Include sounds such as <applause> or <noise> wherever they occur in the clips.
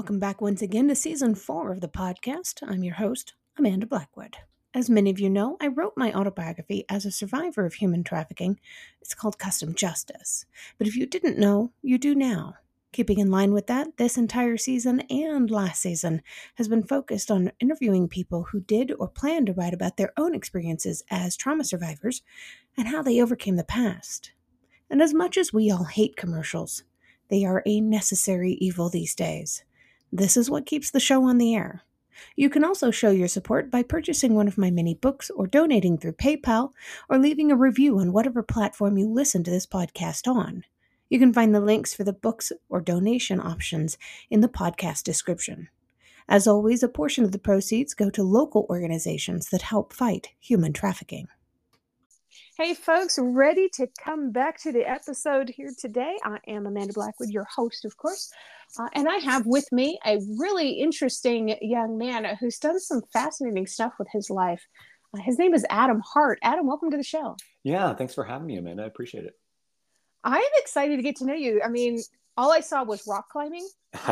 Welcome back once again to season four of the podcast. I'm your host, Amanda Blackwood. As many of you know, I wrote my autobiography as a survivor of human trafficking. It's called Custom Justice. But if you didn't know, you do now. Keeping in line with that, this entire season and last season has been focused on interviewing people who did or plan to write about their own experiences as trauma survivors and how they overcame the past. And as much as we all hate commercials, they are a necessary evil these days. This is what keeps the show on the air. You can also show your support by purchasing one of my many books or donating through PayPal or leaving a review on whatever platform you listen to this podcast on. You can find the links for the books or donation options in the podcast description. As always, a portion of the proceeds go to local organizations that help fight human trafficking. Hey, folks, ready to come back to the episode here today? I am Amanda Blackwood, your host, of course. Uh, and I have with me a really interesting young man who's done some fascinating stuff with his life. Uh, his name is Adam Hart. Adam, welcome to the show. Yeah, thanks for having me, Amanda. I appreciate it. I am excited to get to know you. I mean, all I saw was rock climbing.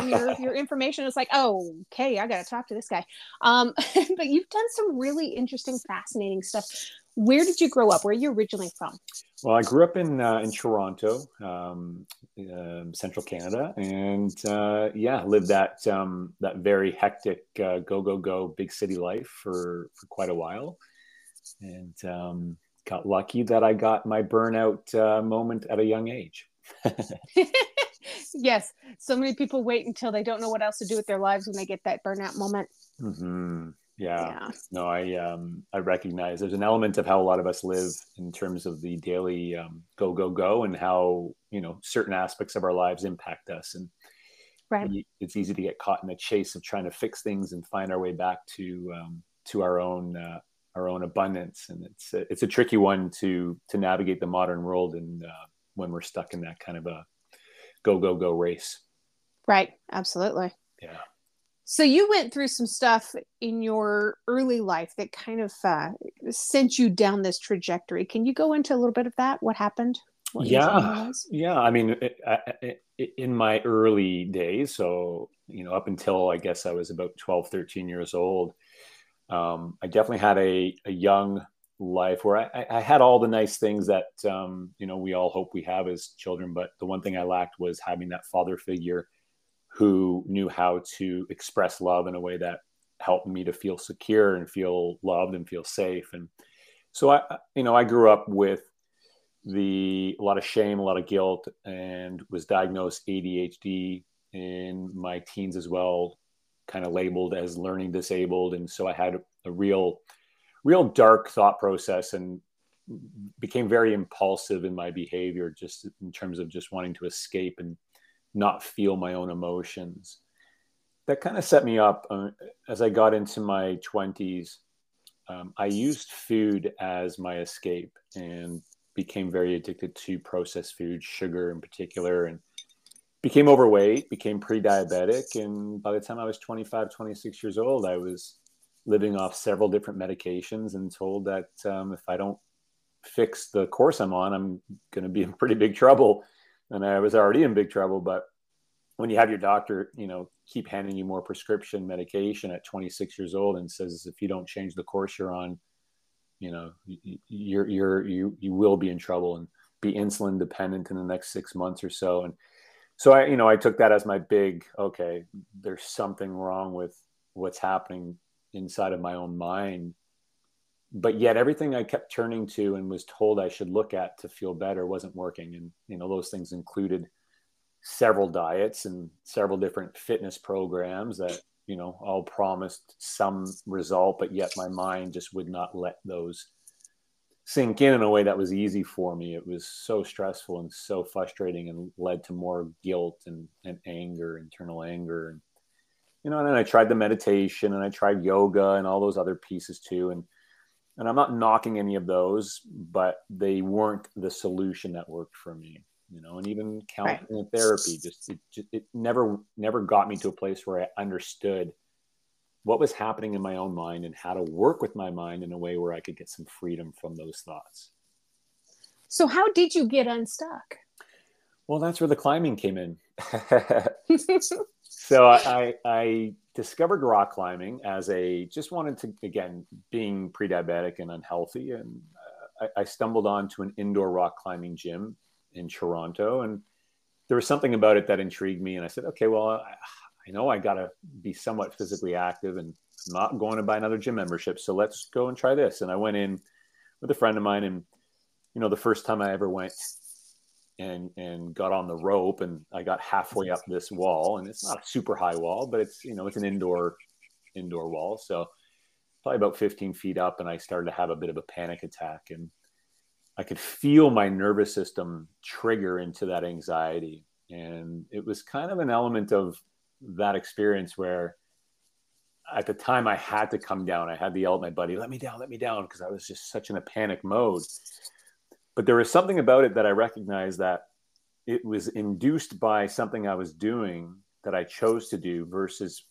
your your <laughs> information is like, oh, okay, I got to talk to this guy. Um, <laughs> but you've done some really interesting, fascinating stuff. Where did you grow up? Where are you originally from? Well, I grew up in uh, in Toronto, um, uh, central Canada, and uh, yeah, lived that um, that very hectic uh, go go go big city life for for quite a while, and um, got lucky that I got my burnout uh, moment at a young age. <laughs> yes, so many people wait until they don't know what else to do with their lives when they get that burnout moment. Mm-hmm yeah. yeah. no i um i recognize there's an element of how a lot of us live in terms of the daily um, go go go and how you know certain aspects of our lives impact us. And right. it's easy to get caught in the chase of trying to fix things and find our way back to um, to our own uh, our own abundance. And it's a, it's a tricky one to to navigate the modern world and uh, when we're stuck in that kind of a go go go race. Right. Absolutely. Yeah so you went through some stuff in your early life that kind of uh, sent you down this trajectory. Can you go into a little bit of that? What happened? What yeah, yeah. I mean, it, it, in my early days, so you know, up until I guess I was about 12, 13 years old, um, I definitely had a, a young life where I, I, had all the nice things that um, you know we all hope we have as children, but the one thing I lacked was having that father figure who knew how to express love in a way that helped me to feel secure and feel loved and feel safe. And so I, you know, I grew up with the a lot of shame, a lot of guilt, and was diagnosed ADHD in my teens as well, kind of labeled as learning disabled. And so I had a real, real dark thought process and became very impulsive in my behavior, just in terms of just wanting to escape and not feel my own emotions. That kind of set me up uh, as I got into my 20s. Um, I used food as my escape and became very addicted to processed food, sugar in particular, and became overweight, became pre diabetic. And by the time I was 25, 26 years old, I was living off several different medications and told that um, if I don't fix the course I'm on, I'm going to be in pretty big trouble and I was already in big trouble. But when you have your doctor, you know, keep handing you more prescription medication at 26 years old and says if you don't change the course you're on, you know, you're you're you you will be in trouble and be insulin dependent in the next six months or so. And so I, you know, I took that as my big okay. There's something wrong with what's happening inside of my own mind but yet everything I kept turning to and was told I should look at to feel better wasn't working. And you know, those things included several diets and several different fitness programs that you know all promised some result, but yet my mind just would not let those sink in in a way that was easy for me. It was so stressful and so frustrating, and led to more guilt and, and anger, internal anger, and you know. And then I tried the meditation and I tried yoga and all those other pieces too, and and I'm not knocking any of those, but they weren't the solution that worked for me. You know, and even counseling right. and therapy just it, just it never never got me to a place where I understood what was happening in my own mind and how to work with my mind in a way where I could get some freedom from those thoughts. So, how did you get unstuck? Well, that's where the climbing came in. <laughs> <laughs> so I, I discovered rock climbing as a just wanted to again being pre-diabetic and unhealthy, and uh, I, I stumbled onto an indoor rock climbing gym in Toronto, and there was something about it that intrigued me, and I said, okay, well, I, I know I got to be somewhat physically active, and I'm not going to buy another gym membership, so let's go and try this. And I went in with a friend of mine, and you know, the first time I ever went and and got on the rope and I got halfway up this wall and it's not a super high wall but it's you know it's an indoor indoor wall. So probably about 15 feet up and I started to have a bit of a panic attack and I could feel my nervous system trigger into that anxiety. And it was kind of an element of that experience where at the time I had to come down. I had to yell at my buddy let me down let me down because I was just such in a panic mode but there was something about it that I recognized that it was induced by something I was doing that I chose to do versus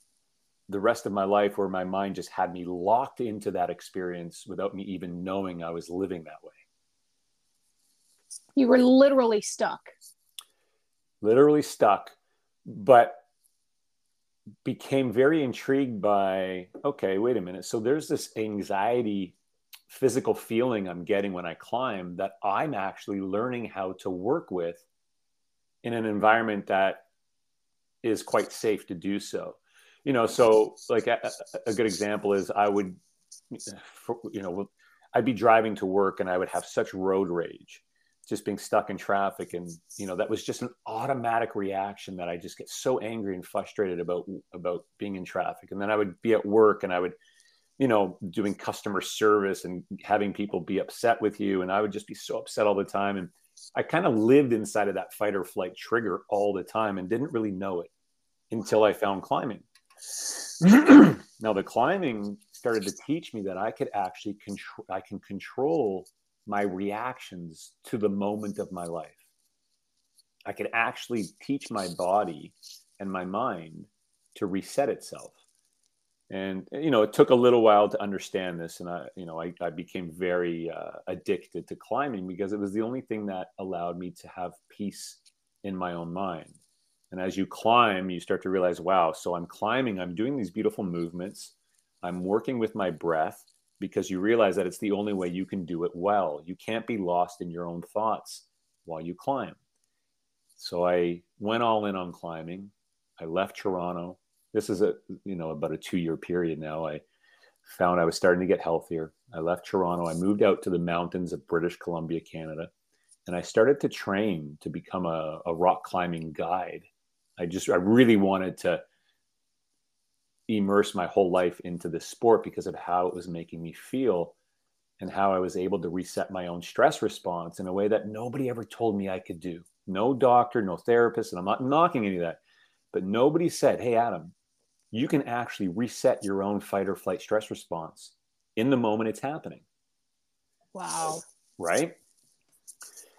the rest of my life where my mind just had me locked into that experience without me even knowing I was living that way. You were literally stuck. Literally stuck, but became very intrigued by okay, wait a minute. So there's this anxiety physical feeling I'm getting when I climb that I'm actually learning how to work with in an environment that is quite safe to do so. You know, so like a, a good example is I would, you know, I'd be driving to work and I would have such road rage, just being stuck in traffic, and you know that was just an automatic reaction that I just get so angry and frustrated about about being in traffic, and then I would be at work and I would you know, doing customer service and having people be upset with you. And I would just be so upset all the time. And I kind of lived inside of that fight or flight trigger all the time and didn't really know it until I found climbing. <clears throat> now the climbing started to teach me that I could actually control I can control my reactions to the moment of my life. I could actually teach my body and my mind to reset itself and you know it took a little while to understand this and i you know i, I became very uh, addicted to climbing because it was the only thing that allowed me to have peace in my own mind. And as you climb you start to realize wow so i'm climbing i'm doing these beautiful movements i'm working with my breath because you realize that it's the only way you can do it well. You can't be lost in your own thoughts while you climb. So i went all in on climbing. I left toronto this is a you know about a two year period now. I found i was starting to get healthier. I left toronto. I moved out to the mountains of british columbia canada and i started to train to become a, a rock climbing guide. I just i really wanted to immerse my whole life into this sport because of how it was making me feel and how I was able to reset my own stress response in a way that nobody ever told me I could do. No doctor, no therapist, and I'm not knocking any of that, but nobody said, Hey, Adam, you can actually reset your own fight or flight stress response in the moment it's happening. Wow. Right?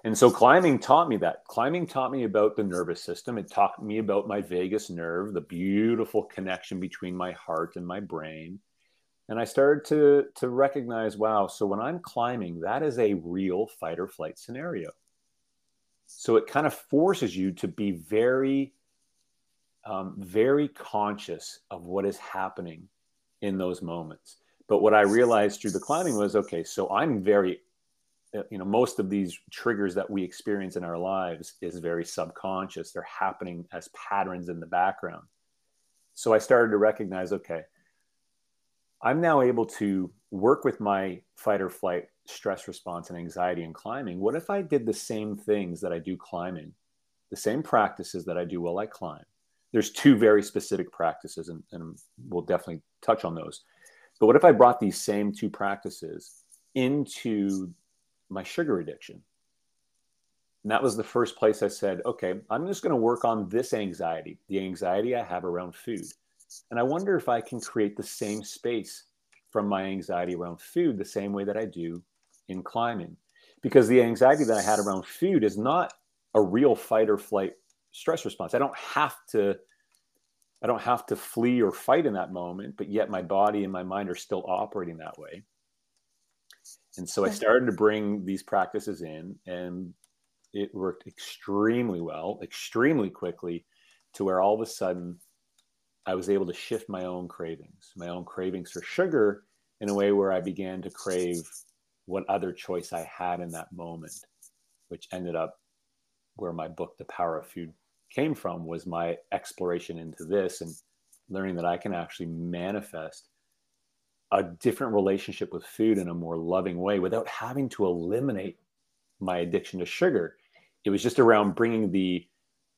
And so climbing taught me that. Climbing taught me about the nervous system. It taught me about my vagus nerve, the beautiful connection between my heart and my brain. And I started to, to recognize wow, so when I'm climbing, that is a real fight or flight scenario. So it kind of forces you to be very um, very conscious of what is happening in those moments. But what I realized through the climbing was okay, so I'm very, uh, you know, most of these triggers that we experience in our lives is very subconscious. They're happening as patterns in the background. So I started to recognize okay, I'm now able to work with my fight or flight stress response and anxiety and climbing. What if I did the same things that I do climbing, the same practices that I do while I climb? There's two very specific practices, and, and we'll definitely touch on those. But what if I brought these same two practices into my sugar addiction? And that was the first place I said, okay, I'm just going to work on this anxiety, the anxiety I have around food. And I wonder if I can create the same space from my anxiety around food the same way that I do in climbing. Because the anxiety that I had around food is not a real fight or flight stress response. I don't have to I don't have to flee or fight in that moment, but yet my body and my mind are still operating that way. And so I started to bring these practices in and it worked extremely well, extremely quickly to where all of a sudden I was able to shift my own cravings, my own cravings for sugar in a way where I began to crave what other choice I had in that moment, which ended up where my book, The Power of Food, came from, was my exploration into this and learning that I can actually manifest a different relationship with food in a more loving way without having to eliminate my addiction to sugar. It was just around bringing the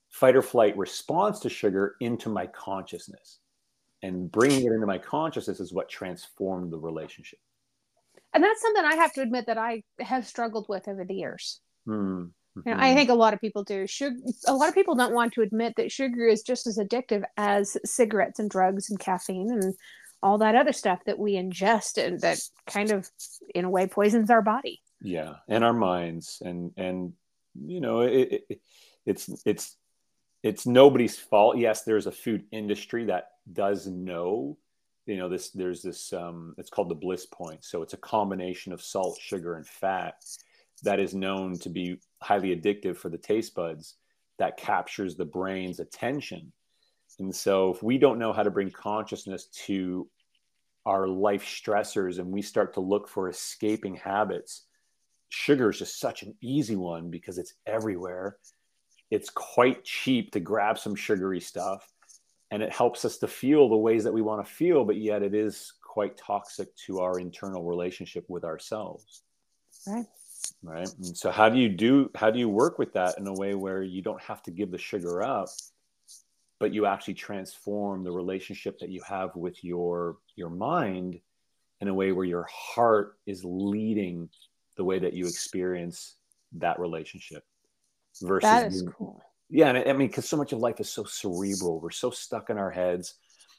fight or flight response to sugar into my consciousness. And bringing it into my consciousness is what transformed the relationship. And that's something I have to admit that I have struggled with over the years. Hmm. Mm-hmm. You know, I think a lot of people do. Sugar, a lot of people don't want to admit that sugar is just as addictive as cigarettes and drugs and caffeine and all that other stuff that we ingest and that kind of, in a way, poisons our body. Yeah, and our minds, and and you know, it, it, it's it's it's nobody's fault. Yes, there's a food industry that does know, you know, this there's this um, it's called the bliss point. So it's a combination of salt, sugar, and fat that is known to be highly addictive for the taste buds that captures the brain's attention. And so if we don't know how to bring consciousness to our life stressors and we start to look for escaping habits, sugar is just such an easy one because it's everywhere. It's quite cheap to grab some sugary stuff and it helps us to feel the ways that we want to feel but yet it is quite toxic to our internal relationship with ourselves. Right right and so how do you do how do you work with that in a way where you don't have to give the sugar up but you actually transform the relationship that you have with your your mind in a way where your heart is leading the way that you experience that relationship versus that is cool. Yeah, and I mean, because so much of life is so cerebral. We're so stuck in our heads.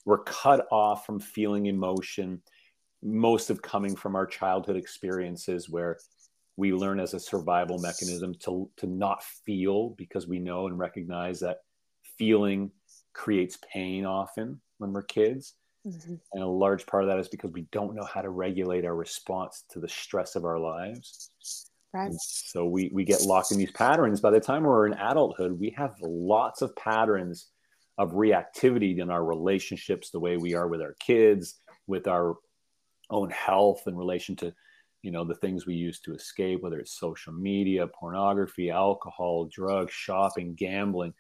We're cut off from feeling emotion. Most of coming from our childhood experiences, where we learn as a survival mechanism to to not feel because we know and recognize that feeling creates pain often when we're kids. Mm-hmm. And a large part of that is because we don't know how to regulate our response to the stress of our lives. Right. So we, we get locked in these patterns. By the time we're in adulthood, we have lots of patterns of reactivity in our relationships, the way we are with our kids, with our own health in relation to, you know, the things we use to escape, whether it's social media, pornography, alcohol, drugs, shopping, gambling.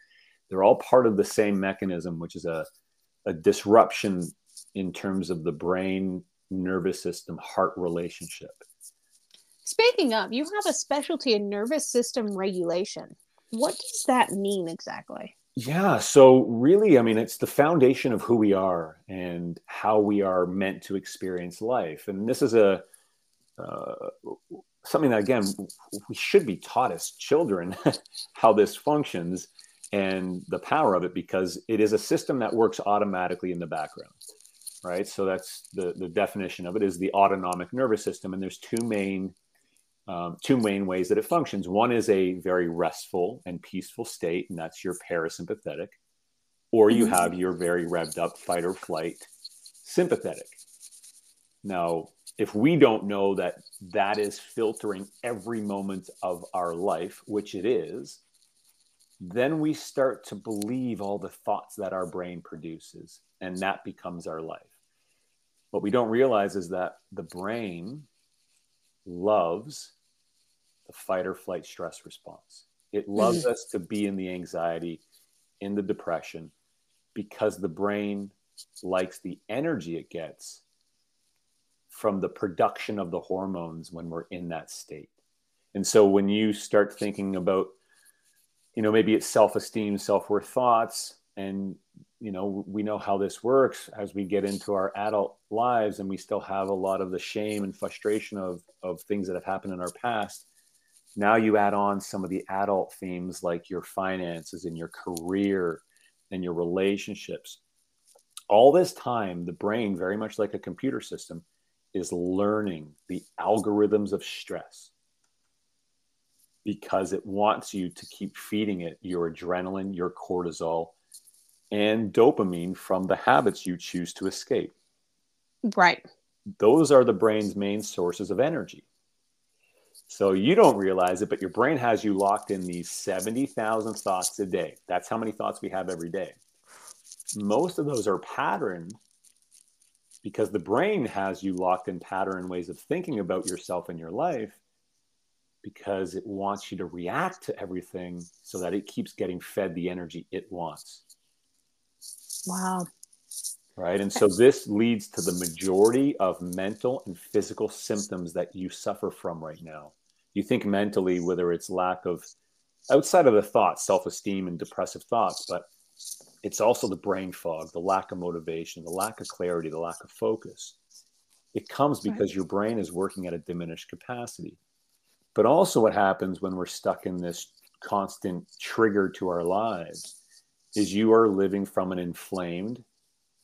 They're all part of the same mechanism, which is a, a disruption in terms of the brain, nervous system, heart relationship. Speaking of, you have a specialty in nervous system regulation. What does that mean exactly? Yeah, so really, I mean, it's the foundation of who we are and how we are meant to experience life. And this is a something that, again, we should be taught as children <laughs> how this functions and the power of it because it is a system that works automatically in the background right so that's the the definition of it is the autonomic nervous system and there's two main um, two main ways that it functions. One is a very restful and peaceful state, and that's your parasympathetic, or you mm-hmm. have your very revved up fight or flight sympathetic. Now, if we don't know that that is filtering every moment of our life, which it is, then we start to believe all the thoughts that our brain produces, and that becomes our life. What we don't realize is that the brain loves the fight or flight stress response. It loves mm. us to be in the anxiety, in the depression, because the brain likes the energy it gets from the production of the hormones when we're in that state. And so when you start thinking about, you know, maybe it's self esteem, self worth thoughts, and you know we know how this works as we get into our adult lives and we still have a lot of the shame and frustration of of things that have happened in our past now you add on some of the adult themes like your finances and your career and your relationships all this time the brain very much like a computer system is learning the algorithms of stress because it wants you to keep feeding it your adrenaline your cortisol and dopamine from the habits you choose to escape. Right. Those are the brain's main sources of energy. So you don't realize it, but your brain has you locked in these 70,000 thoughts a day. That's how many thoughts we have every day. most of those are patterned because the brain has you locked in pattern ways of thinking about yourself and your life because it wants you to react to everything so that it keeps getting fed the energy it wants. Wow. Right. And so this leads to the majority of mental and physical symptoms that you suffer from right now. You think mentally, whether it's lack of outside of the thoughts, self esteem and depressive thoughts, but it's also the brain fog, the lack of motivation, the lack of clarity, the lack of focus. It comes because right. your brain is working at a diminished capacity. But also, what happens when we're stuck in this constant trigger to our lives is you are living from an inflamed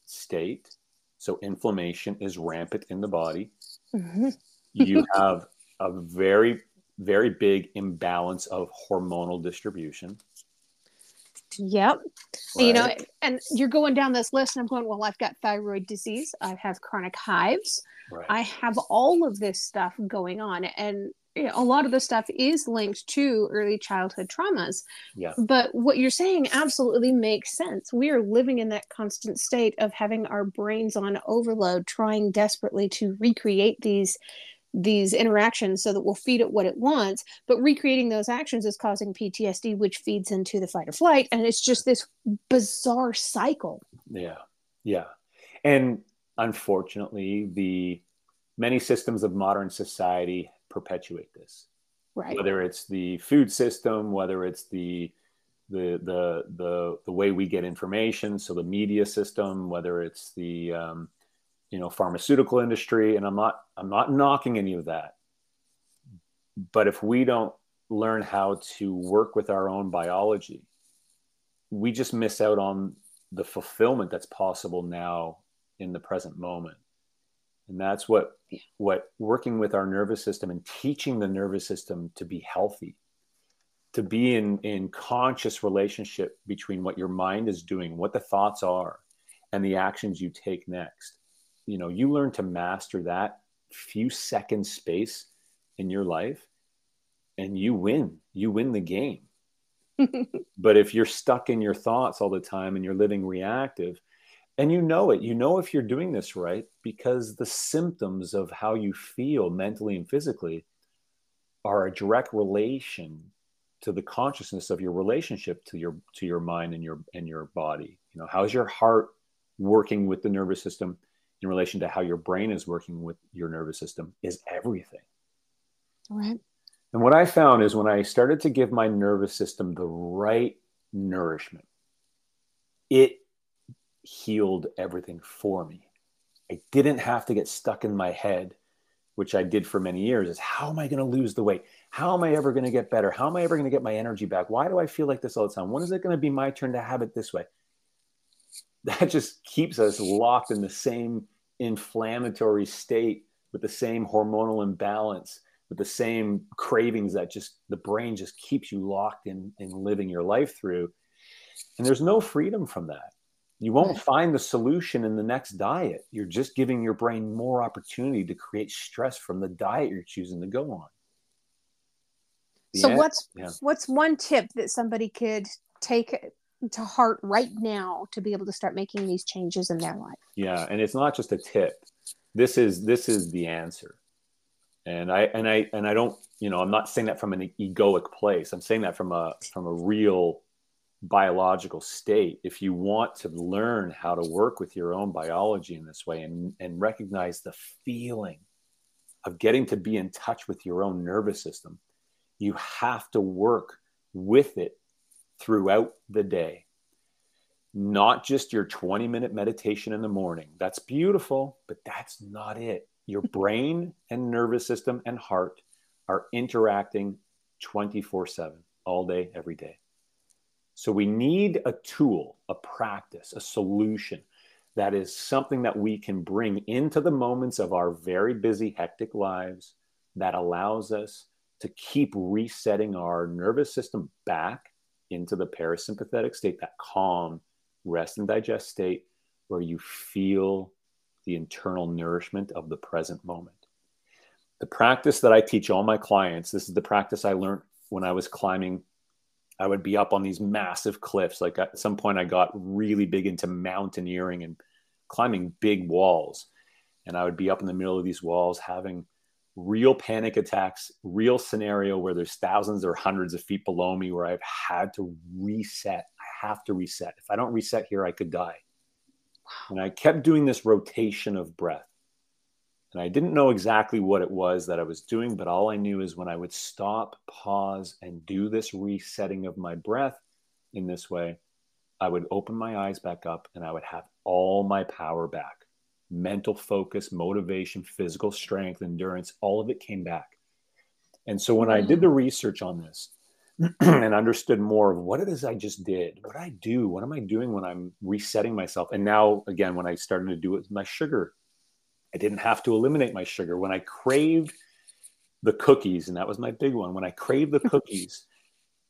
state. So, inflammation is rampant in the body. Mm-hmm. you <laughs> have a very, very big imbalance of hormonal distribution. Yep. Right. You know, and you're going down this list, and I'm going, well, I've got thyroid disease, I have chronic hives, right. I have all of this stuff going on. And you know, a lot of the stuff is linked to early childhood traumas. Yeah. But what you're saying absolutely makes sense. We are living in that constant state of having our brains on overload, trying desperately to recreate these these interactions so that we'll feed it what it wants but recreating those actions is causing ptsd which feeds into the fight or flight. And it's just this bizarre cycle. Yeah. Yeah. And unfortunately the many systems of modern society perpetuate this. Right. Whether it's the food system whether it's the the the the, the way we get information so the media system whether it's the um, you know pharmaceutical industry and i'm not i'm not knocking any of that. But if we don't learn how to work with our own biology we just miss out on the fulfillment that's possible now in the present moment. And that's what what working with our nervous system and teaching the nervous system to be healthy to be in in conscious relationship between what your mind is doing what the thoughts are and the actions you take next you know you learn to master that few second space in your life and you win you win the game. <laughs> But if you're stuck in your thoughts all the time and you're living reactive and you know it you know if you're doing this right because the symptoms of how you feel mentally and physically are a direct relation to the consciousness of your relationship to your to your mind and your and your body. You know how's your heart working with the nervous system in relation to how your brain is working with your nervous system is everything. Right. And what I found is when I started to give my nervous system the right nourishment, it healed everything for me. I didn't have to get stuck in my head, which I did for many years, is how am I going to lose the weight? How am I ever going to get better? How am I ever going to get my energy back? Why do I feel like this all the time? When is it going to be my turn to have it this way? That just keeps us locked in the same inflammatory state with the same hormonal imbalance with the same cravings that just the brain just keeps you locked in in living your life through. And there's no freedom from that. You won't find the solution in the next diet. You're just giving your brain more opportunity to create stress from the diet you're choosing to go on. The so end, what's yeah. what's one tip that somebody could take to heart right now to be able to start making these changes in their life. Yeah and it's not just a tip. This is this is the answer. And i and i and i don't you know i'm not saying that from an egoic place. I'm saying that from a from a real biological state. If you want to learn how to work with your own biology in this way and and recognize the feeling of getting to be in touch with your own nervous system you have to work with it throughout the day. Not just your 20 minute meditation in the morning. That's beautiful, but that's not it. Your <laughs> brain and nervous system and heart are interacting 24 7, all day, every day. So we need a tool, a practice, a solution that is something that we can bring into the moments of our very busy, hectic lives that allows us to keep resetting our nervous system back into the parasympathetic state, that calm, rest and digest state where you feel the internal nourishment of the present moment. The practice that I teach all my clients, this is the practice I learned when I was climbing I would be up on these massive cliffs. Like at some point, I got really big into mountaineering and climbing big walls. And I would be up in the middle of these walls having real panic attacks, real scenario where there's thousands or hundreds of feet below me where I've had to reset. I have to reset. If I don't reset here, I could die. And I kept doing this rotation of breath. And I didn't know exactly what it was that I was doing, but all I knew is when I would stop, pause, and do this resetting of my breath in this way, I would open my eyes back up and I would have all my power back mental focus, motivation, physical strength, endurance, all of it came back. And so when I did the mm. research on this <clears throat> and understood more of what it is I just did, what I do, what am I doing when I'm resetting myself? And now, again, when I started to do it with my sugar I didn't have to eliminate my sugar. When I craved the cookies, and that was my big one, when I craved the <laughs> cookies,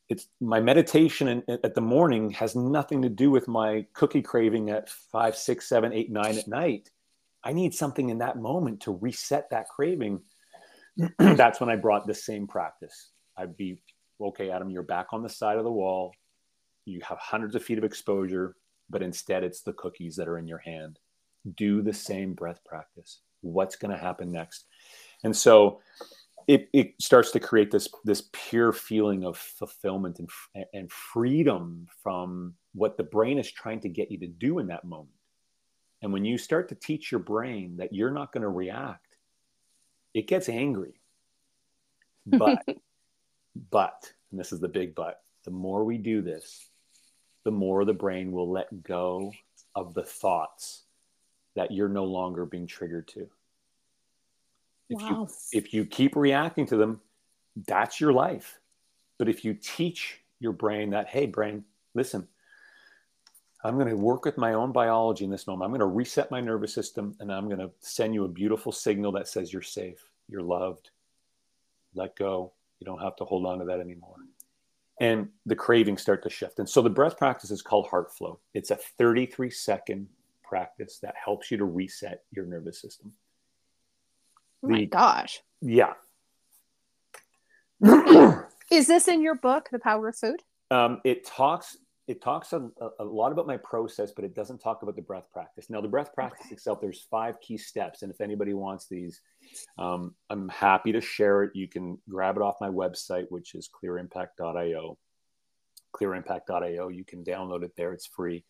it's my meditation in, at the morning has nothing to do with my cookie craving at five, six, seven, eight, nine at night. I need something in that moment to reset that craving. <clears throat> That's when I brought the same practice. I'd be, okay, Adam, you're back on the side of the wall. You have hundreds of feet of exposure, but instead it's the cookies that are in your hand do the same breath practice. What's going to happen next? And so it, it starts to create this this pure feeling of fulfillment and, and freedom from what the brain is trying to get you to do in that moment. And when you start to teach your brain that you're not going to react, it gets angry. <laughs> But, but, and this is the big but, the more we do this, the more the brain will let go of the thoughts that you're no longer being triggered to. If wow. you if you keep reacting to them, that's your life. But if you teach your brain that, hey, brain, listen, I'm going to work with my own biology in this moment. I'm going to reset my nervous system and I'm going to send you a beautiful signal that says you're safe, you're loved. Let go. You don't have to hold on to that anymore. And the cravings start to shift. And so the breath practice is called heart flow. It's a 33 second practice that helps you to reset your nervous system. Oh my the, gosh. Yeah. Is this in your book, The Power of Food? Um, it talks it talks a, a, lot about my process, but it doesn't talk about the breath practice. Now, the breath practice okay. itself, there's five key steps, and if anybody wants these, um, I'm happy to share it. You can grab it off my website, which is clearimpact.io. Clearimpact.io. You can download it there; it's free.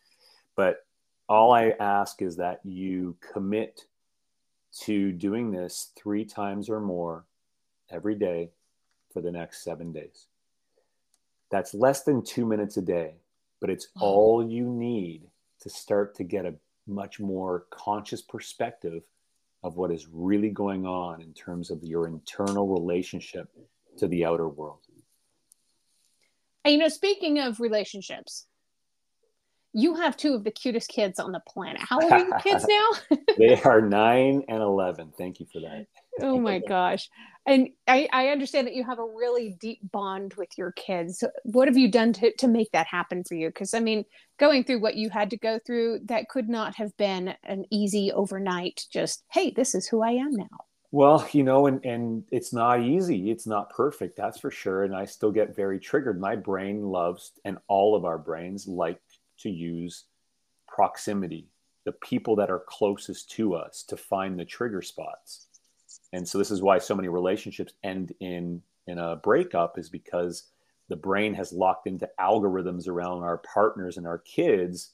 But all I ask is that you commit to doing this three times or more every day for the next seven days. That's less than two minutes a day, but it's mm-hmm. all you need to start to get a much more conscious perspective of what is really going on in terms of your internal relationship to the outer world. And, you know, speaking of relationships, you have two of the cutest kids on the planet. How old are your kids <laughs> now? <laughs> they are nine and 11. Thank you for that. oh my <laughs> gosh. And I, I, understand that you have a really deep bond with your kids. What have you done to, to make that happen for you? Because, I mean, going through what you had to go through, that could not have been an easy overnight, just, hey, this is who I am now. Well, you know, and, and it's not easy. It's not perfect, that's for sure. And I still get very triggered. My brain loves, and all of our brains like to use proximity, the people that are closest to us to find the trigger spots. And so this is why so many relationships end in in a breakup is because the brain has locked into algorithms around our partners and our kids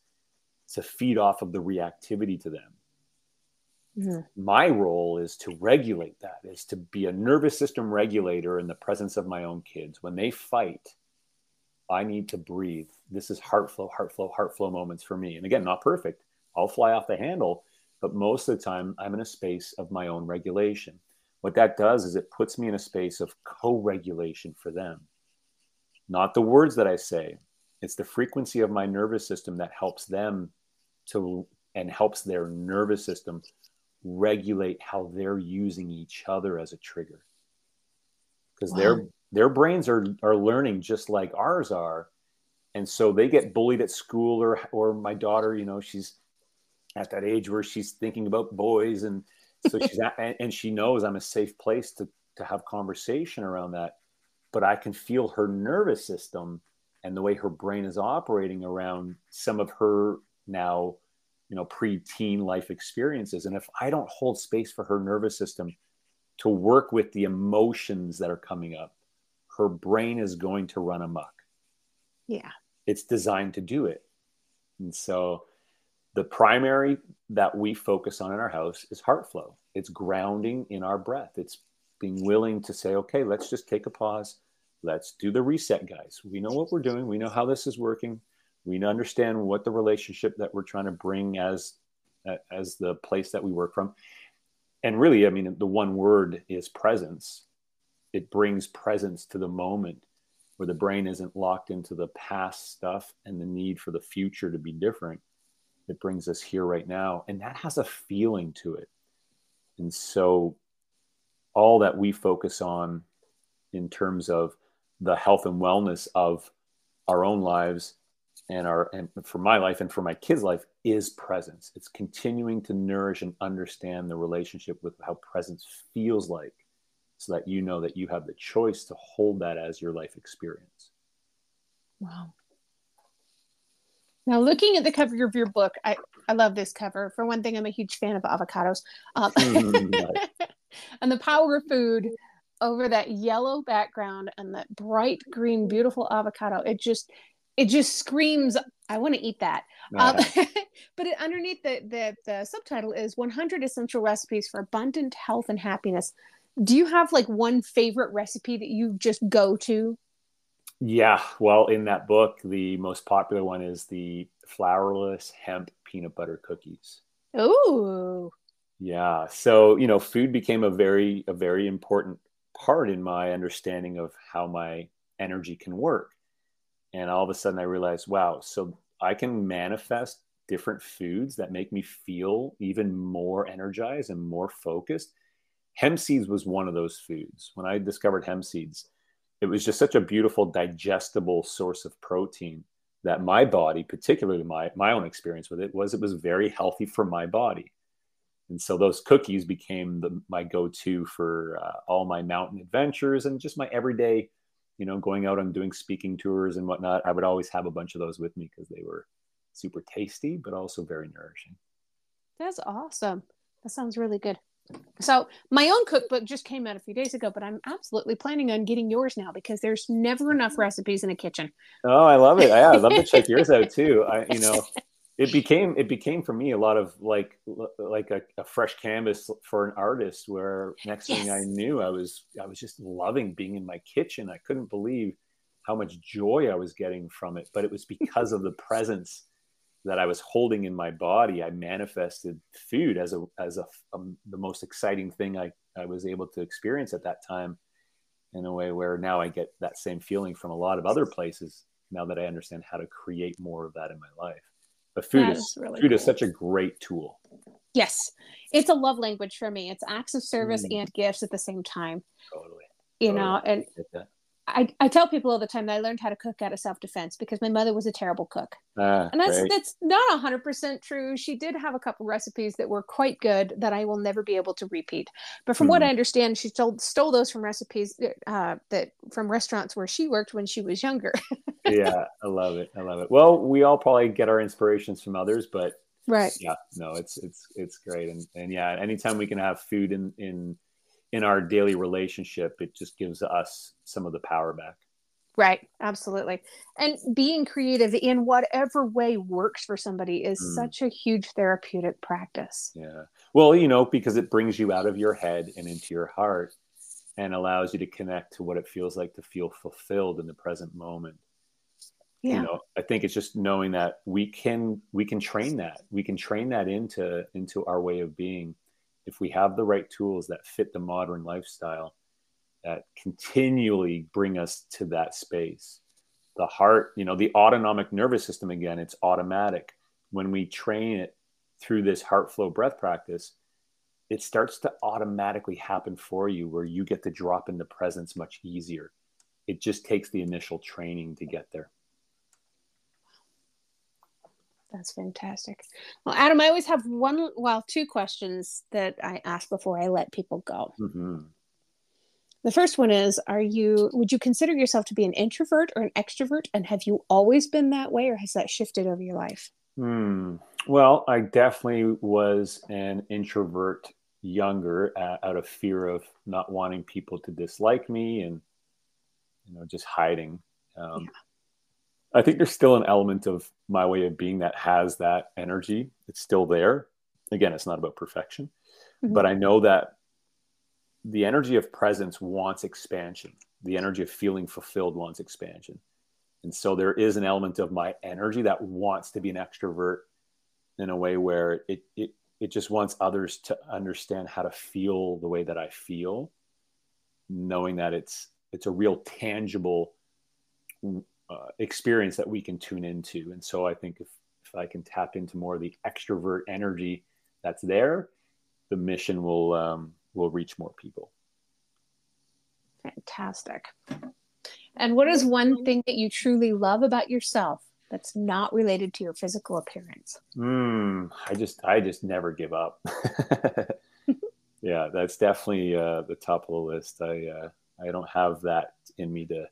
to feed off of the reactivity to them. Mm-hmm. My role is to regulate that, is to be a nervous system regulator in the presence of my own kids. When they fight, I need to breathe. This is heart flow, heart flow, heart flow moments for me. And again, not perfect. I'll fly off the handle, but most of the time I'm in a space of my own regulation. What that does is it puts me in a space of co regulation for them. Not the words that I say, it's the frequency of my nervous system that helps them to and helps their nervous system regulate how they're using each other as a trigger. Because wow. they're their brains are are learning just like ours are. And so they get bullied at school or or my daughter you know she's at that age where she's thinking about boys and so she's at, <laughs> and she knows i'm a safe place to to have conversation around that. But i can feel her nervous system and the way her brain is operating around some of her now you know pre-teen life experiences. And if i don't hold space for her nervous system to work with the emotions that are coming up her brain is going to run amok. Yeah. It's designed to do it. And so the primary that we focus on in our house is heart flow. It's grounding in our breath. It's being willing to say okay let's just take a pause. Let's do the reset guys. We know what we're doing. We know how this is working. We understand what the relationship that we're trying to bring as as the place that we work from and really i mean the one word is presence. It brings presence to the moment where the brain isn't locked into the past stuff and the need for the future to be different. It brings us here right now and that has a feeling to it. And so all that we focus on in terms of the health and wellness of our own lives and our and for my life and for my kids life is presence. It's continuing to nourish and understand the relationship with how presence feels like so that you know that you have the choice to hold that as your life experience. Wow. Now looking at the cover of your book i i love this cover. For one thing i'm a huge fan of avocados. Um, <laughs> <laughs> and the power of food over that yellow background and that bright green beautiful avocado. It just it just screams i want to eat that. Um, <laughs> but it, underneath the, the the subtitle is 100 essential recipes for abundant health and happiness. Do you have like one favorite recipe that you just go to? Yeah well in that book the most popular one is the flourless hemp peanut butter cookies. Oh yeah so you know food became a very a very important part in my understanding of how my energy can work and all of a sudden I realized, wow, so I can manifest different foods that make me feel even more energized and more focused. Hemp seeds was one of those foods. When I discovered hemp seeds, it was just such a beautiful, digestible source of protein that my body, particularly my, my own experience with it, was it was very healthy for my body. And so those cookies became the, my go to for uh, all my mountain adventures and just my everyday you know, going out and doing speaking tours and whatnot, I would always have a bunch of those with me because they were super tasty, but also very nourishing. That's awesome. That sounds really good. So my own cookbook just came out a few days ago, but I'm absolutely planning on getting yours now because there's never enough <laughs> recipes in a kitchen. Oh, I love it. Yeah, I'd love to check yours out <laughs> too. I, you know, it became it became for me a lot of like like a, a fresh canvas for an artist where next yes. thing i knew i was i was just loving being in my kitchen. I couldn't believe how much joy i was getting from it but it was because of the presence that i was holding in my body. I manifested food as a as a, um, the most exciting thing i i was able to experience at that time in a way where now i get that same feeling from a lot of other places now that i understand how to create more of that in my life but food is, is really food cool. is such a great tool. Yes, it's a love language for me. It's acts of service mm. and gifts at the same time. Totally. You totally. know, and I, I tell people all the time that I learned how to cook out of self defense because my mother was a terrible cook. Ah, and that's that's not hundred percent true. She did have a couple recipes that were quite good that I will never be able to repeat. But from mm. what hmm. I understand, she stole stole those from recipes uh, that from restaurants where she worked when she was younger. <laughs> yeah, I love it. I love it. Well, we all probably get our inspirations from others, but right. Yeah, no, it's it's it's great. And and yeah, anytime we can have food in in in our daily relationship, it just gives us some of the power back. Right, absolutely. And being creative in whatever way works for somebody is mm. such a huge therapeutic practice. Yeah. Well, you know, because it brings you out of your head and into your heart and allows you to connect to what it feels like to feel fulfilled in the present moment. Yeah. You know, I think it's just knowing that we can we can train that. We can train that into into our way of being if we have the right tools that fit the modern lifestyle that continually bring us to that space the heart you know the autonomic nervous system again it's automatic. When we train it through this heart flow breath practice it starts to automatically happen for you where you get to drop into presence much easier. It just takes the initial training to get there that's fantastic. Well, Adam, I always have one, well, two questions that I ask before I let people go. Mm-hmm. The first one is Are you, would you consider yourself to be an introvert or an extrovert? And have you always been that way or has that shifted over your life? Hmm. Well, I definitely was an introvert younger uh, out of fear of not wanting people to dislike me and, you know, just hiding. Um, yeah. I think there's still an element of my way of being that has that energy. It's still there. Again, it's not about perfection, mm-hmm. but I know that the energy of presence wants expansion. The energy of feeling fulfilled wants expansion. And so there is an element of my energy that wants to be an extrovert in a way where it, it, it just wants others to understand how to feel the way that I feel, knowing that it's, it's a real tangible uh, experience that we can tune into. And so I think if, if I can tap into more of the extrovert energy that's there, the mission will um, will reach more people. Fantastic. And what is one thing that you truly love about yourself that's not related to your physical appearance? Mm, I just I just never give up. <laughs> yeah, that's definitely uh, the top of the list. I uh, I don't have that in me to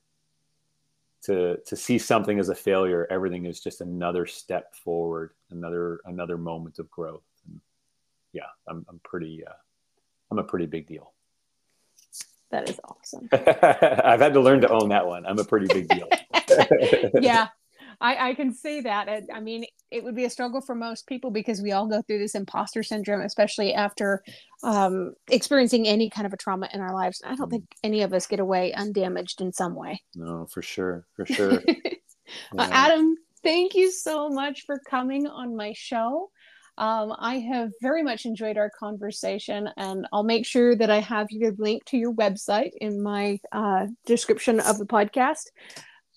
to to see something as a failure everything is just another step forward another another moment of growth. And yeah i'm, I'm pretty uh, i'm a pretty big deal. That is awesome. <laughs> I've had to learn to own that one. I'm a pretty big deal. <laughs> Yeah I, I can see that. I, mean, it would be a struggle for most people because we all go through this imposter syndrome, especially after um, experiencing any kind of a trauma in our lives. I don't mm. think any of us get away undamaged in some way. No, for sure. For <laughs> sure. uh, yeah. Adam, thank you so much for coming on my show. Um, I have very much enjoyed our conversation, and I'll make sure that I have your link to your website in my uh, description of the podcast.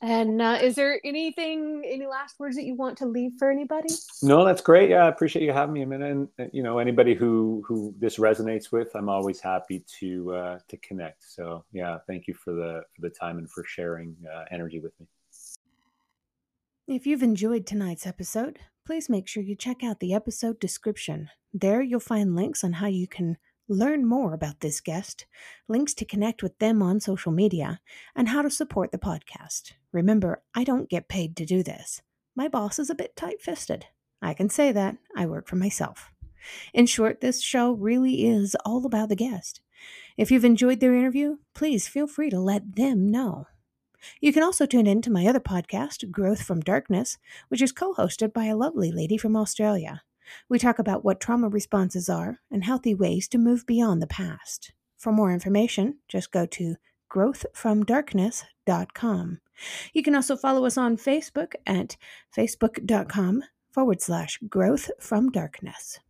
And uh, is there anything, any last words that you want to leave for anybody? No, that's great. Yeah, I appreciate you having me. And, and you know, anybody who who this resonates with, I'm always happy to uh, to connect. So yeah, thank you for the for the time and for sharing uh, energy with me. If you've enjoyed tonight's episode, please make sure you check out the episode description. There, you'll find links on how you can Learn more about this guest, links to connect with them on social media, and how to support the podcast. Remember, I don't get paid to do this. My boss is a bit tight fisted. I can say that. I work for myself. In short, this show really is all about the guest. If you've enjoyed their interview, please feel free to let them know. You can also tune in to my other podcast, Growth from Darkness, which is co hosted by a lovely lady from Australia. We talk about what trauma responses are and healthy ways to move beyond the past. For more information, just go to growthfromdarkness.com. You can also follow us on Facebook at facebook.com forward slash growth from darkness.